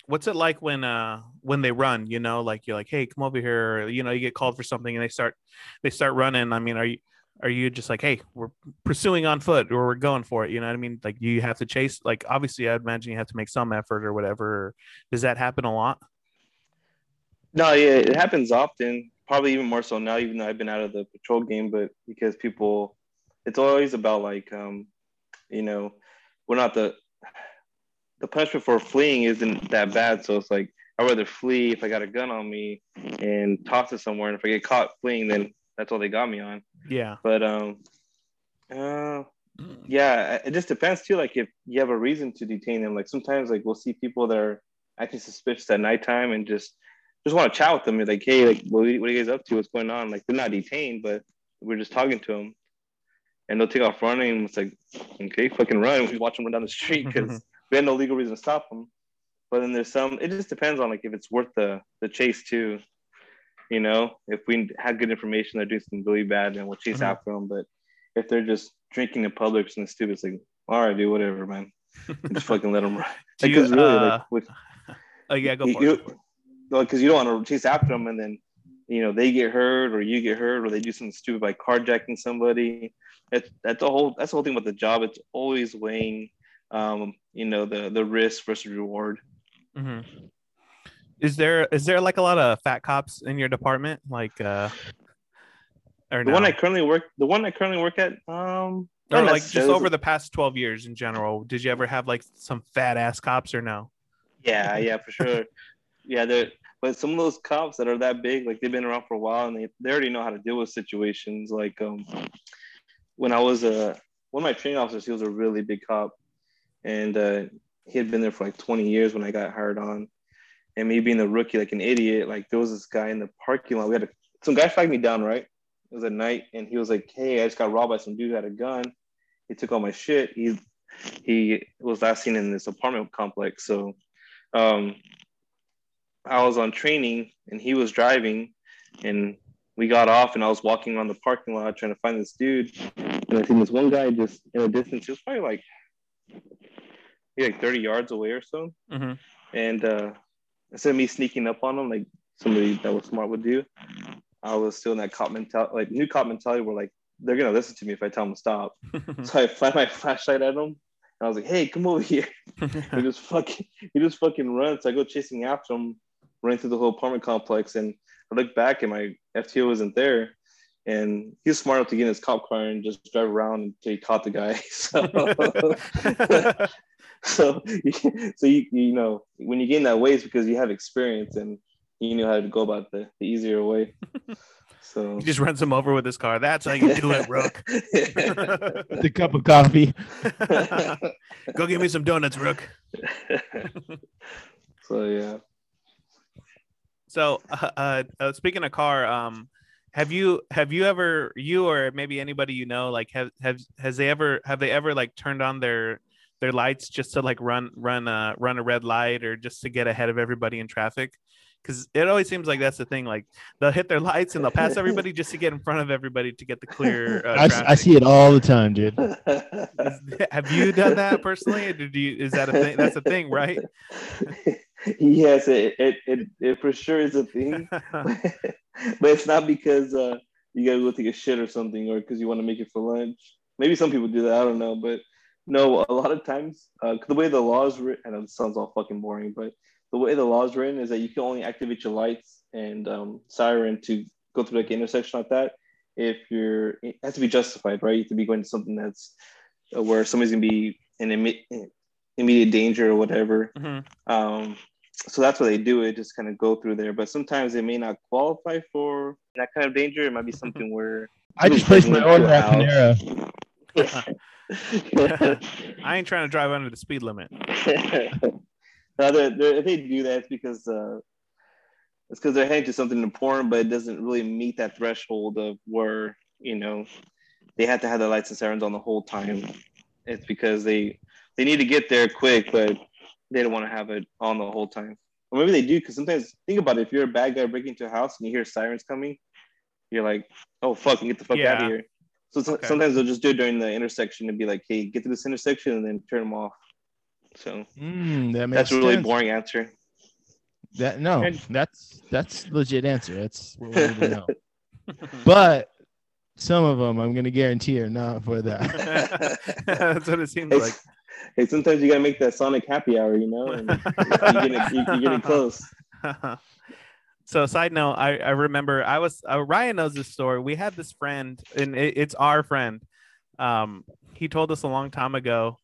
B: what's it like when uh when they run? You know, like you're like, hey, come over here. You know, you get called for something and they start they start running. I mean, are you are you just like, hey, we're pursuing on foot or we're going for it? You know what I mean? Like you have to chase. Like obviously, I'd imagine you have to make some effort or whatever. Does that happen a lot?
D: No, yeah, it happens often. Probably even more so now, even though I've been out of the patrol game. But because people it's always about like um, you know, we're not the the punishment for fleeing isn't that bad. So it's like I'd rather flee if I got a gun on me and toss it somewhere. And if I get caught fleeing, then that's all they got me on.
B: Yeah.
D: But um uh yeah, it just depends too. Like if you have a reason to detain them, like sometimes like we'll see people that are acting suspicious at nighttime and just just want to chat with them. like, hey, like what, what are you guys up to? What's going on? Like they're not detained, but we're just talking to them and they'll take off running. And it's like, okay, fucking run. We watch them run down the street because we had no legal reason to stop them. But then there's some. It just depends on like if it's worth the the chase too. You know, if we have good information, they're doing something really bad, then we'll chase mm-hmm. after them. But if they're just drinking in public and stupid, it's like, all right, dude, whatever, man. just fucking let them run. Because like, really, uh, like, with,
B: oh yeah, go for you, it.
D: Because you don't want to chase after them and then you know they get hurt or you get hurt or they do something stupid by carjacking somebody that's that's the whole that's the whole thing about the job it's always weighing um you know the the risk versus reward
B: mm-hmm. Is there is there like a lot of fat cops in your department like uh
D: or the no? one i currently work the one i currently work at um
B: or like just over the past 12 years in general did you ever have like some fat ass cops or no
D: yeah yeah for sure yeah they're but some of those cops that are that big, like they've been around for a while and they, they already know how to deal with situations. Like um, when I was a one of my training officers. He was a really big cop, and uh, he had been there for like 20 years when I got hired on. And me being a rookie, like an idiot, like there was this guy in the parking lot. We had a, some guy flagged me down, right? It was at night, and he was like, "Hey, I just got robbed by some dude who had a gun. He took all my shit. He he was last seen in this apartment complex. So, um, I was on training, and he was driving, and we got off, and I was walking around the parking lot trying to find this dude, and I seen this one guy just in the distance. He was probably like like 30 yards away or so.
B: Mm-hmm.
D: And uh, instead of me sneaking up on them like somebody that was smart would do, I was still in that cop mentality, like new cop mentality where like they're gonna listen to me if I tell them to stop. so I flashed my flashlight at them and I was like, hey, come over here. he just fucking he just fucking runs. So I go chasing after him, running through the whole apartment complex. And I look back and my FTO wasn't there. And he was smart enough to get in his cop car and just drive around until he caught the guy. So so so you you know when you gain that weight it's because you have experience and you know how to go about the, the easier way. So
B: he just runs him over with his car. That's how you do it rook.
C: The cup of coffee.
B: Go get me some donuts rook.
D: So yeah.
B: So uh, uh, uh, speaking of car um have you have you ever you or maybe anybody you know like have have has they ever have they ever like turned on their their lights just to like run run a run a red light or just to get ahead of everybody in traffic? Because it always seems like that's the thing like they'll hit their lights and they'll pass everybody just to get in front of everybody to get the clear uh,
C: I, I, see it all the time dude.
B: Is, have you done that personally? Did you is that a thing that's a thing right?
D: Yes it it, it, it for sure is a thing. But it's not because uh you gotta go take a shit or something or because you want to make it for lunch. Maybe some people do that i don't know but no, a lot of times, uh, the way the law is written, and it sounds all fucking boring, but the way the law is written is that you can only activate your lights and um, siren to go through like an intersection like that if you're, it has to be justified, right? You have to be going to something that's uh, where somebody's gonna be in imme- immediate danger or whatever. Mm-hmm. Um, so that's why they do it, just kind of go through there. But sometimes they may not qualify for that kind of danger. It might be something where
C: I just placed my order at Panera.
B: I ain't trying to drive under the speed limit.
D: no, they're, they're, if they do that, it's because uh, it's because they're heading to something important, but it doesn't really meet that threshold of where you know they have to have the lights and sirens on the whole time. It's because they they need to get there quick, but they don't want to have it on the whole time. Or maybe they do because sometimes think about it. If you're a bad guy breaking into a house and you hear sirens coming, you're like, "Oh fuck, get the fuck yeah. out of here." So okay. sometimes they'll just do it during the intersection and be like, "Hey, get to this intersection," and then turn them off. So
C: mm, that
D: that's a really sense. boring answer.
C: That no, that's that's legit answer. That's what we need to know. but some of them, I'm gonna guarantee, are not for
B: that. that's what it seems
D: hey,
B: like.
D: Hey, sometimes you gotta make that Sonic happy hour, you know, and you're, getting, you're getting close.
B: So, side note, I, I remember I was uh, Ryan knows this story. We had this friend, and it, it's our friend. Um, he told us a long time ago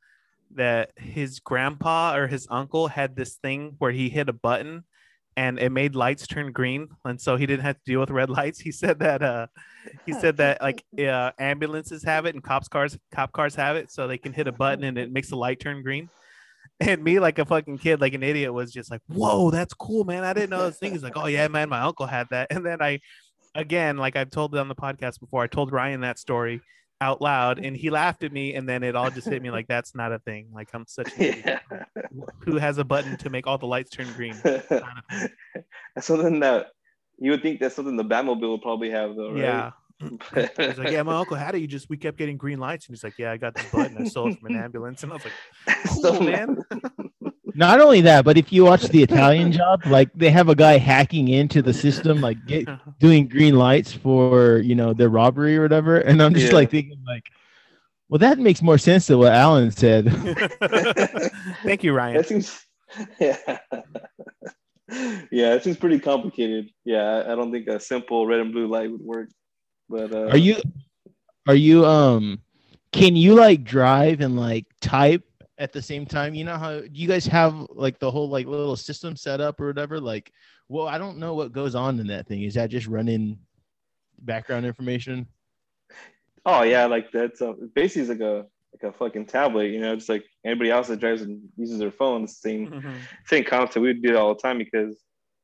B: that his grandpa or his uncle had this thing where he hit a button and it made lights turn green and so he didn't have to deal with red lights he said that uh he said that like uh, ambulances have it and cops cars cop cars have it so they can hit a button and it makes the light turn green and me like a fucking kid like an idiot was just like whoa that's cool man. I didn't know this thing he's like oh yeah man my uncle had that. And then i again like i've told it on the podcast before i told ryan that story out loud and he laughed at me and then it all just hit me like that's not a thing. Like i'm such yeah. who has a button to make all the lights turn green.
D: That's something that you would think that's something the batmobile would probably have though right?
B: yeah he's like, yeah, my uncle had it. You just we kept getting green lights, and he's like, yeah, I got this button. I stole it from an ambulance, and I was like, cool, man.
C: Not only that, but if you watch the Italian job, like they have a guy hacking into the system, like get, doing green lights for you know their robbery or whatever, and I'm just yeah. like thinking like, well, that makes more sense than what Alan said.
B: Thank you, Ryan.
D: That seems, yeah. yeah, it seems pretty complicated. Yeah, I don't think a simple red and blue light would work. But uh,
C: are you are you um can you like drive and like type at the same time? You know how do you guys have like the whole like little system set up or whatever? Like, well, I don't know what goes on in that thing. Is that just running background information?
D: Oh yeah, like that's uh, basically like a like a fucking tablet, you know, just like anybody else that drives and uses their phone, the same mm-hmm. same concept. We would do it all the time because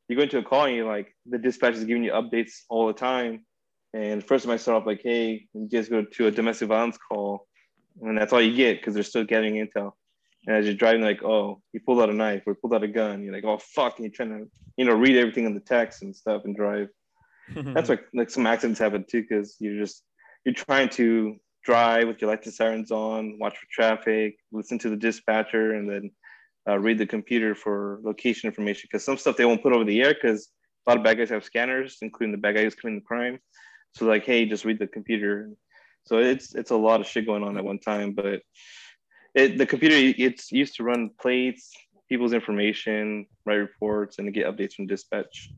D: you go into a call and you're like the dispatch is giving you updates all the time. And first I start off like, hey, you just go to a domestic violence call, and that's all you get because they're still getting intel. And as you're driving, like, oh, he pulled out a knife or pulled out a gun, you're like, oh fuck, and you're trying to, you know, read everything in the text and stuff and drive. that's like like some accidents happen too because you're just you're trying to drive with your lights and sirens on, watch for traffic, listen to the dispatcher, and then uh, read the computer for location information. Because some stuff they won't put over the air because a lot of bad guys have scanners, including the bad guys committing the crime. So like, hey, just read the computer. So it's it's a lot of shit going on at one time. But it, the computer it's used to run plates, people's information, write reports, and to get updates from dispatch.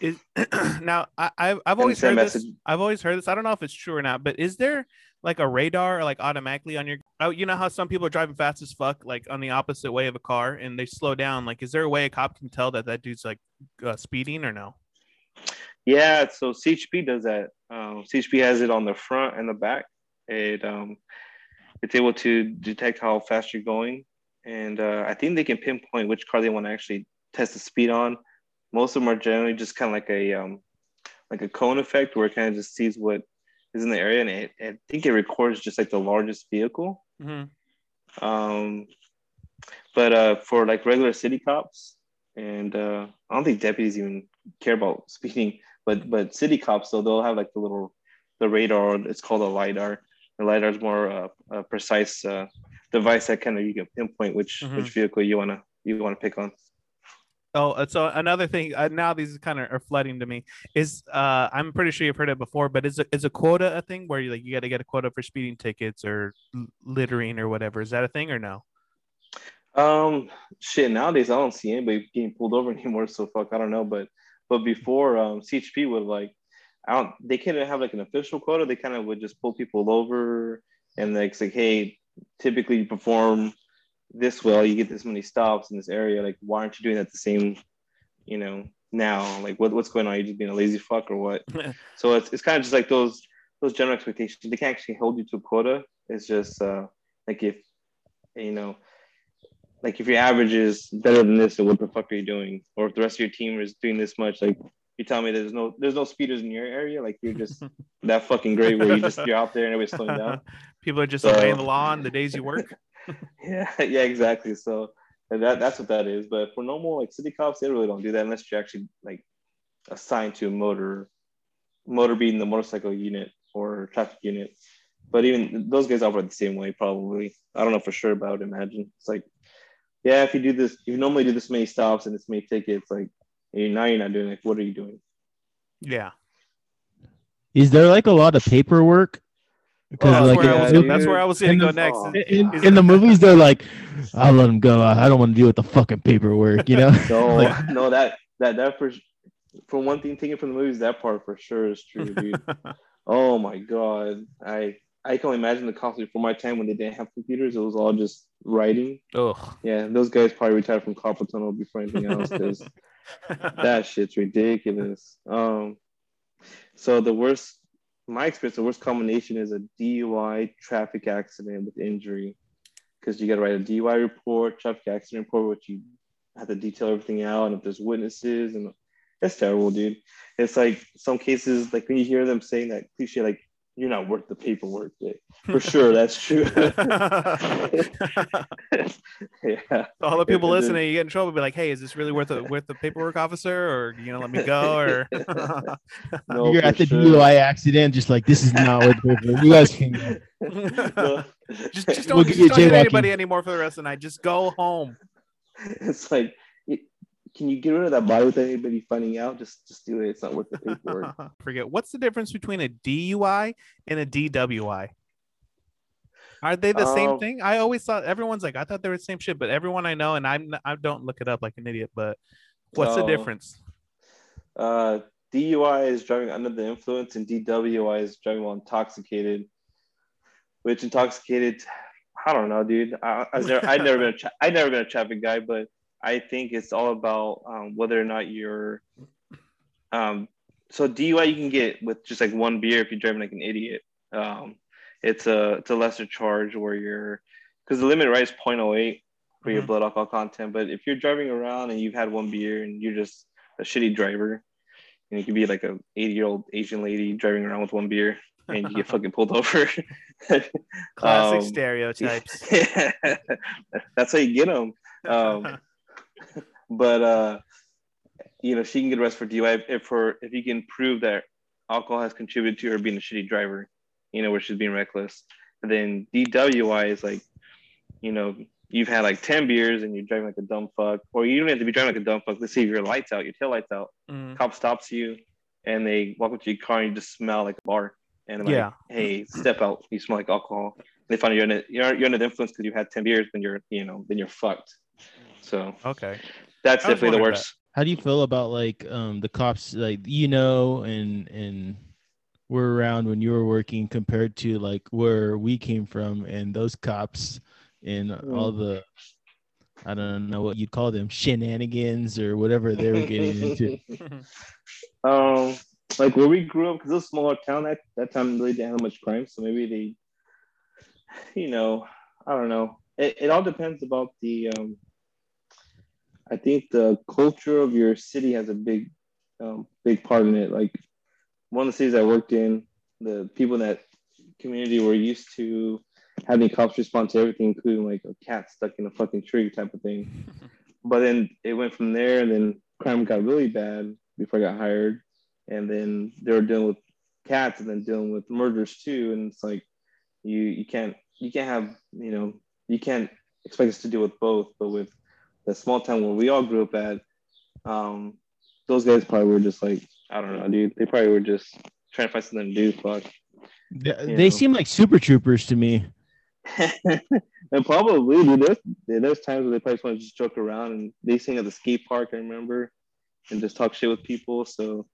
B: Is now I, I've I've always heard message. this. I've always heard this. I don't know if it's true or not, but is there like a radar like automatically on your? Oh, you know how some people are driving fast as fuck, like on the opposite way of a car, and they slow down. Like, is there a way a cop can tell that that dude's like uh, speeding or no?
D: Yeah, so CHP does that. Um, CHP has it on the front and the back. It um, it's able to detect how fast you're going, and uh, I think they can pinpoint which car they want to actually test the speed on most of them are generally just kind of like a um, like a cone effect where it kind of just sees what is in the area and it, I think it records just like the largest vehicle. Mm-hmm. Um, but uh, for like regular city cops, and uh, I don't think deputies even care about speeding, but but city cops though they'll have like the little the radar. It's called a lidar. The lidar is more uh, a precise uh, device that kind of you can pinpoint which mm-hmm. which vehicle you wanna you wanna pick on.
B: Oh, uh, so another thing uh, now these kind of are flooding to me is uh I'm pretty sure you've heard it before, but is a, is a quota a thing where you like you got to get a quota for speeding tickets or littering or whatever? Is that a thing or no?
D: Um, shit. Nowadays I don't see anybody getting pulled over anymore, so fuck, I don't know. But but before um CHP would like, I don't. They couldn't have like an official quota. They kind of would just pull people over and like say, hey, typically you perform this well, you get this many stops in this area. Like, why aren't you doing that the same, you know, now? Like, what, what's going on? Are you just being a lazy fuck or what? so it's, it's kind of just like those those general expectations. They can't actually hold you to a quota. It's just uh, like if, you know, like if your average is better than this, then what the fuck are you doing? Or if the rest of your team is doing this much, like you tell me there's no there's no speeders in your area, like you're just that fucking great where you just you're out there and everybody's slowing down.
B: People are just so, obeying the law on the days you work.
D: yeah, yeah, exactly. So that that's what that is. But for normal like city cops, they really don't do that unless you're actually like assigned to a motor, motor being the motorcycle unit or traffic unit. But even those guys operate the same way, probably. I don't know for sure, but I would imagine it's like, yeah, if you do this, if you normally do this many stops and this many tickets, like now you're not doing it. What are you doing?
B: Yeah.
C: Is there like a lot of paperwork oh,
B: because oh, like that's, where that's where I was going to go next.
C: In, in, in, the movies, they're like, "I'll let him go. I don't want to deal with the fucking paperwork," you know.
D: no,
C: like,
D: no, that that that for for one thing, taken from the movies, that part for sure is true, dude. oh my god, I I can only imagine the cost before my time when they didn't have computers. It was all just writing.
B: Oh,
D: yeah, those guys probably retired from carpal tunnel before anything else because that shit's ridiculous. Um, so the worst my experience, the worst combination is a DUI traffic accident with injury, because you got to write a DUI report, traffic accident report, which you have to detail everything out, and if there's witnesses, and it's terrible, dude. It's like some cases, like when you hear them saying that cliche, like you're not worth the paperwork. For sure, that's true.
B: yeah. All the people listening, you get in trouble, be like, "Hey, is this really worth the worth the paperwork, officer? Or you know, let me go?" Or
C: no, you're at the sure. DUI accident, just like this is not worth it. You guys can
B: go. just, just don't, we'll just don't hit anybody anymore for the rest of the night. Just go home.
D: It's like can you get rid of that body with anybody finding out? Just just do it. It's not worth the paperwork.
B: Forget. What's the difference between a DUI and a DWI? Are they the um, same thing? I always thought everyone's like I thought they were the same shit, but everyone I know and I'm I don't look it up like an idiot. But what's the difference?
D: Uh, DUI is driving under the influence, and DWI is driving while intoxicated. Which intoxicated, I don't know, dude. I, I never, I never been a tra- I never been a traffic guy, but I think it's all about um, whether or not you're. Um, so DUI you can get with just like one beer if you're driving like an idiot. Um, it's a it's a lesser charge where you're because the limit right is 0.08 for your
B: Mhm.
D: blood alcohol content. But if you're driving around and you've had one beer and you're just a shitty driver, and you could be like a 80 year old Asian lady driving around with one beer and you get fucking pulled over.
B: Classic
D: Um,
B: stereotypes.
D: That's how you get them. Um, but uh, you know, she can get arrested for DUI if her if you can prove that alcohol has contributed to her being a shitty driver, you know, where she's being reckless. And then DWI is like, you know, you've had like 10 beers and you're driving like a dumb fuck, or you don't have to be driving like a dumb fuck. Let's say your lights out, your tail lights out,
B: Mhm.
D: cop stops you and they walk up to your car and you just smell like a bar. And like,
B: Yeah.
D: hey, step out. You smell like alcohol. And they find you're, in a, you're, you're under the influence because you had 10 beers, then you're, you know, then you're fucked. So
B: Okay.
D: that's
B: I
D: definitely the
B: wondering
D: worst.
C: How do you feel about like um the cops like you know and and were around when you were working compared to like where we came from and those cops and all the I don't know what you'd call them shenanigans or whatever they were getting into.
D: Um, like where we grew up, because it was a smaller town that that time really didn't have much crime, so maybe they, you know, I don't know. It, it all depends about the. Um, I think the culture of your city has a big, um, big part in it. Like one of the cities I worked in, the people in that community were used to having cops respond to everything, including like a cat stuck in a fucking tree type of thing. But then it went from there, and then crime got really bad before I got hired, and then they were dealing with cats, and then dealing with murders too. And it's like you you can't you can't have you know you can't expect us to deal with both. But with the small town where we all grew up at, um, those guys probably were just like I don't know, dude. They probably were just trying to find something to do. Fuck.
C: They, they seem like super troopers to me.
D: and probably dude, there's there's times where they probably just want to just joke around and they sing at the skate park, I remember, and just talk shit with people. So,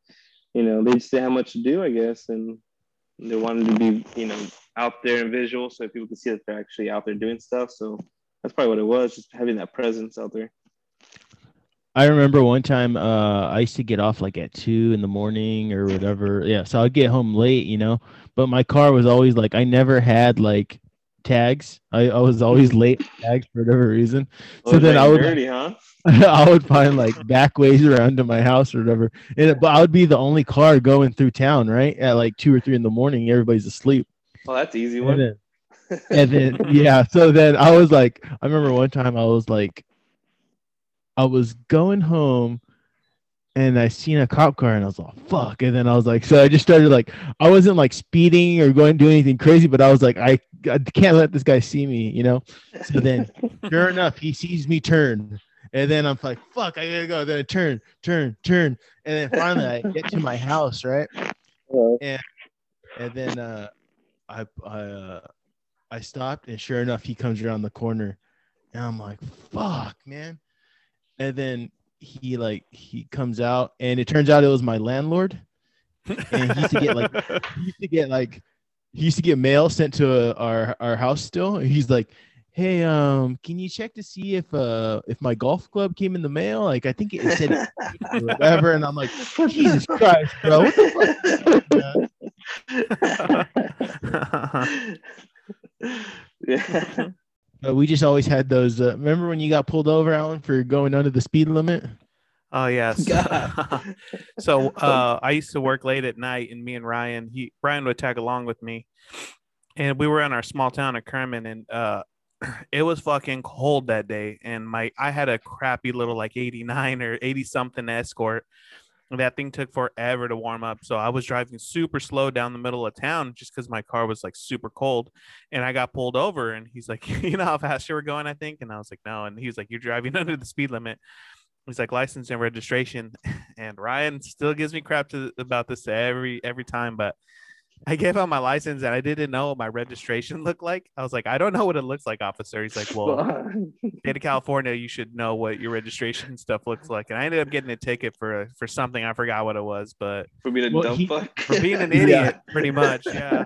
D: you know, they just didn't have much to do, I guess, and they wanted to be, you know, out there and visual so people could see that they're actually out there doing stuff. So that's probably what it was, just having that presence out there.
C: I remember one time uh, I used to get off like at two in the morning or whatever. Yeah, so I'd get home late, you know. But my car was always like I never had like tags. I, I was always late tags for whatever reason.
D: Oh,
C: So then
D: like
C: I would-
D: dirty, huh?
C: I would find like back ways around to my house or whatever. And but I would be the only car going through town, right? At like two or three in the morning, everybody's asleep.
D: Well, that's an easy one.
C: then, and then yeah, so then I was like, I remember one time I was like, I was going home and I seen a cop car and I was like, fuck. And then I was like, so I just started like, I wasn't like speeding or going to do anything crazy, but I was like, I, I can't let this guy see me, you know? So then, sure enough, he sees me turn. And then I'm like, fuck, I gotta go. Then I turn, turn, turn. And then finally I get to my house, right?
D: Yeah.
C: And then uh, I I uh, I stopped, and sure enough, he comes around the corner, and I'm like, "Fuck, man!" And then he like he comes out, and it turns out it was my landlord, and he used to get like he used to get like he used to get mail sent to uh, our our house still. And he's like, "Hey, um, can you check to see if uh if my golf club came in the mail? Like, I think it said whatever." And I'm like, "Jesus Christ, bro!
D: yeah.
C: But we just always had those. Uh, remember when you got pulled over, Alan, for going under the speed limit?
B: Oh yes. So uh, I used to work late at night, and me and Ryan, he Ryan would tag along with me, and we were in our small town of Kerman, and uh, it was fucking cold that day, and my I had a crappy little like eighty nine or eighty something Escort. That thing took forever to warm up, so I was driving super slow down the middle of town just because my car was like super cold, and I got pulled over. And he's like, "You know how fast you were going?" I think, and I was like, "No," and he was like, "You're driving under the speed limit." He's like license and registration, and Ryan still gives me crap to, about this every every time. But I gave out my license and I didn't know what my registration looked like. I was like, I don't know what it looks like, officer. He's like, Well, state of California, you should know what your registration stuff looks like. And I ended up getting a ticket for for something I forgot what it was, but
D: For being a
C: Well,
D: dumb
C: he-
D: fuck.
B: for being an
C: Yeah.
B: idiot, pretty much. Yeah.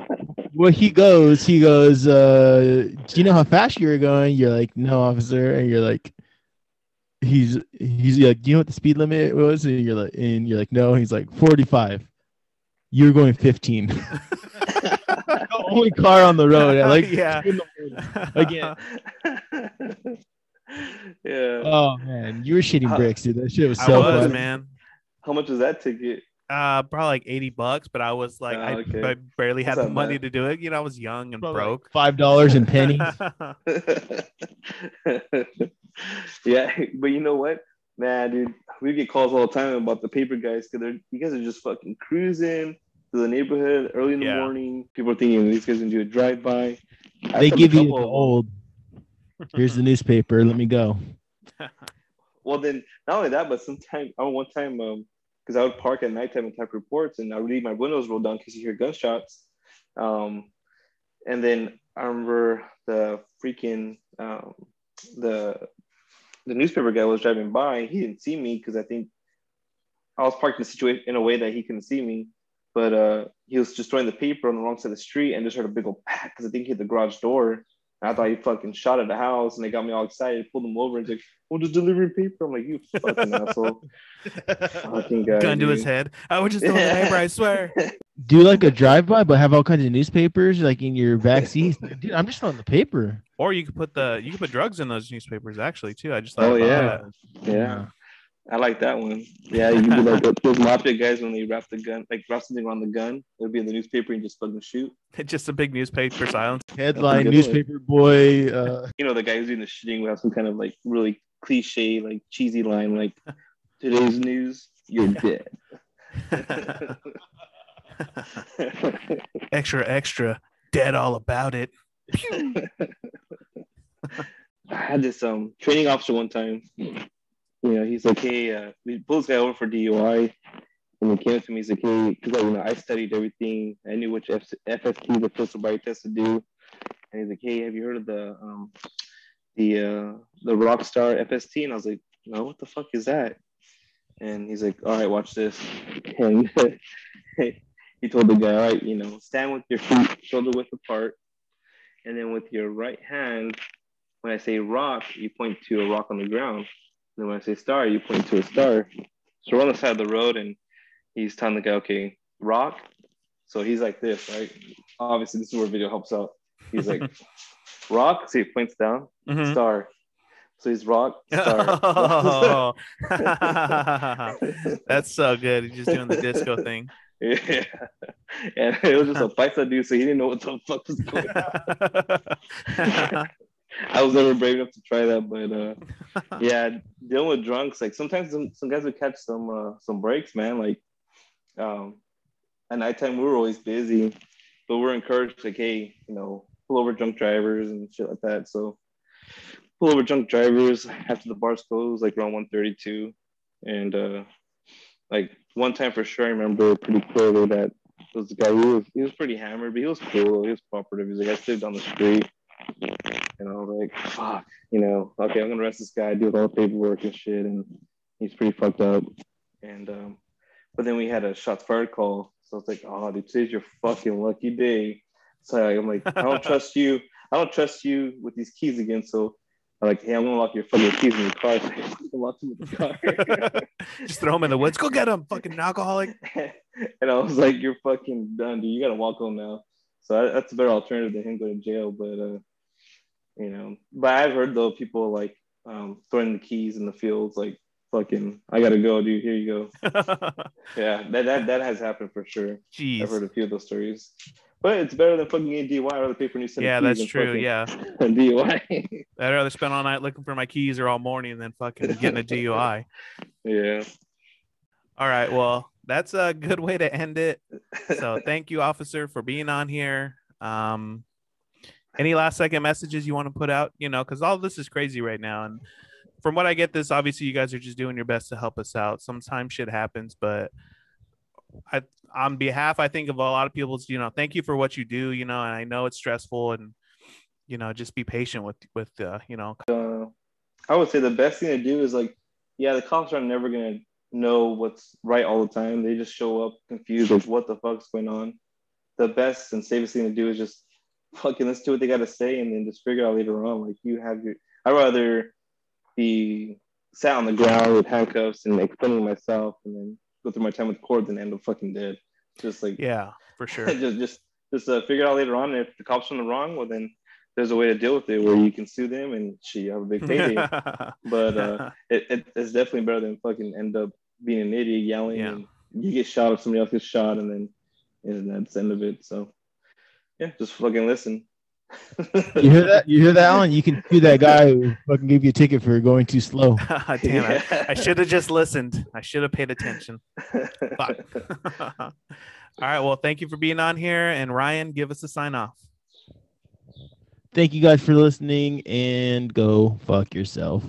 C: Well, he goes, he goes, uh, do you know how fast you were going? You're like, no, officer. And you're like, he's, he's like, do you know what the speed limit was? And you're like, and you're like, no. He's like, 45. You're going 15. the only car on the road. I like
B: Yeah.
C: Again.
D: yeah.
C: Oh man, you were shitting bricks, dude. That shit was
B: I
C: so
B: was,
C: funny.
B: man.
D: How much was that ticket?
B: Uh, probably like 80 bucks, but I was like,
D: Oh,
B: I,
D: okay.
B: I barely had
D: That's
B: the
D: not
B: money
D: bad.
B: to do it. You know, I was young and
C: Probably like
B: broke.
C: Five dollars in pennies.
D: yeah, but you know what, man, dude, we get calls all the time about the paper guys because they're you guys are just fucking cruising to the neighborhood early in the
B: Yeah.
D: morning. People are thinking these guys gonna do a drive by.
C: they give you the old. Here's the newspaper. Let me go.
D: Well, then not only that, but sometimes I one time um because I would park at nighttime and type reports, and I would leave my windows rolled down because you hear gunshots. Um, and then I remember the freaking um, the the newspaper guy was driving by. He didn't see me because I think I was parked in a situation in a way that he couldn't see me. But uh, he was just throwing the paper on the wrong side of the street and just heard a big old pack because I think he hit the garage door. And I thought he fucking shot at the house, and they got me all excited. Pulled him over and he's like, "We're just delivering paper." I'm like, "You fucking asshole!" Fucking guy.
B: Gun to his head. I was just throwing the paper, I swear.
C: Do like a drive by, but have all kinds of newspapers like in your back seat. Dude, I'm just throwing the paper.
B: Or you could put the you could put drugs in those newspapers actually too. I just thought
D: Oh,
B: about
D: yeah. Yeah, I like that one. Yeah, you do like those mafia guys when they wrap the gun, like wrap something around the gun. It'll be in the newspaper and just fucking shoot.
B: that. Just a big newspaper silence.
C: Headline:
D: good one.
C: Newspaper boy. Uh,
D: You know, the guy who's doing the shooting will have some kind of like really cliche, like cheesy line, like "Today's news, you're dead."
B: extra, extra, dead all about it.
D: I had this um training officer one time. You know, he's like, "Hey, uh, we pulled this guy over for DUI." And he came to me, he's like, hey, because you know, I studied everything. I knew which F- FST, the field sobriety test to do. And he's like, hey, have you heard of the um, the uh, the Rockstar FST? And I was like, no, what the fuck is that? And he's like, all right, watch this. And he told the guy, all right, you know, stand with your feet shoulder width apart. And then with your right hand, when I say rock, you point to a rock on the ground. And when I say star, you point to a star. So we're on the side of the road and he's telling the guy, okay, rock. So he's like this, right? Obviously, this is where video helps out. He's like, rock. So he points down,
B: Mhm.
D: star. So he's rock, star.
B: Oh. That's so good. He's just doing the disco thing.
D: yeah. And it was just a paisa dude, so he didn't know what the fuck was going on. I was never brave enough to try that, but uh, yeah, dealing with drunks, like sometimes some, some guys would catch some uh, some breaks, man. Like um, at nighttime, we were always busy, but we're encouraged, like, hey, you know, pull over drunk drivers and shit like that. So pull over drunk drivers after the bars close, like around 132. And uh, like one time for sure, I remember pretty clearly that was the guy who was, he was pretty hammered, but he was cool. He was cooperative. He was like, I lived down the street. And I was like, fuck, you know, okay, I'm gonna arrest this guy, do all the paperwork and shit. And he's pretty fucked up. And um, but then we had a shots fired call. So it's like, oh, dude, today's your fucking lucky day. So I'm like, I don't trust you. I don't trust you with these keys again. So I'm like, hey, I'm gonna lock your fucking keys in the car. So locked them in the car.
B: just throw him in the woods. Go get him, fucking alcoholic.
D: and I was like, you're fucking done, dude. You gotta walk home now. So I, that's a better alternative than him going to jail. But uh, you know, but I've heard though people like um, throwing the keys in the fields, like fucking, I gotta go, dude. Here you go. Yeah, that that, that has happened for sure. Jeez. I've heard a few of those stories. But it's better than fucking getting DUI or the paper new
B: Yeah, that's true. Yeah.
D: DUI.
B: I'd rather spend all night looking for my keys or all morning than fucking getting a DUI.
D: yeah.
B: All right. Well, that's a good way to end it. So thank you, officer, for being on here. Um, any last second messages you want to put out? You know, because all this is crazy right now. And from what I get, this obviously you guys are just doing your best to help us out. Sometimes shit happens, but I, on behalf, I think of a lot of people's, you know, thank you for what you do. You know, and I know it's stressful, and you know, just be patient with with uh, you know,
D: uh, I would say the best thing to do is like, yeah, the cops are never gonna know what's right all the time. They just show up confused, like what the fuck's going on. The best and safest thing to do is just fucking let's do what they gotta say and then just figure out later on. Like you have your, I'd rather be sat on the ground with handcuffs and explaining myself and then go through my time with court than end up fucking dead. Just like
B: yeah, for sure.
D: just just just uh, figure it out later on. If the cops are in the wrong, well then there's a way to deal with it where you can sue them and she have a big payday. but uh, it, it, it's definitely better than fucking end up being an idiot yelling
B: Yeah.
D: and you get shot or somebody else gets shot and then and that's the end of it. So yeah, just fucking listen.
C: You hear that? You hear that, Alan? You can do that guy who fucking gave you a ticket for going too slow.
B: Oh, damn it. I should have just listened. I should have paid attention. Fuck. All right. Well, thank you for being on here. And Ryan, give us a sign off.
C: Thank you guys for listening and go fuck yourself.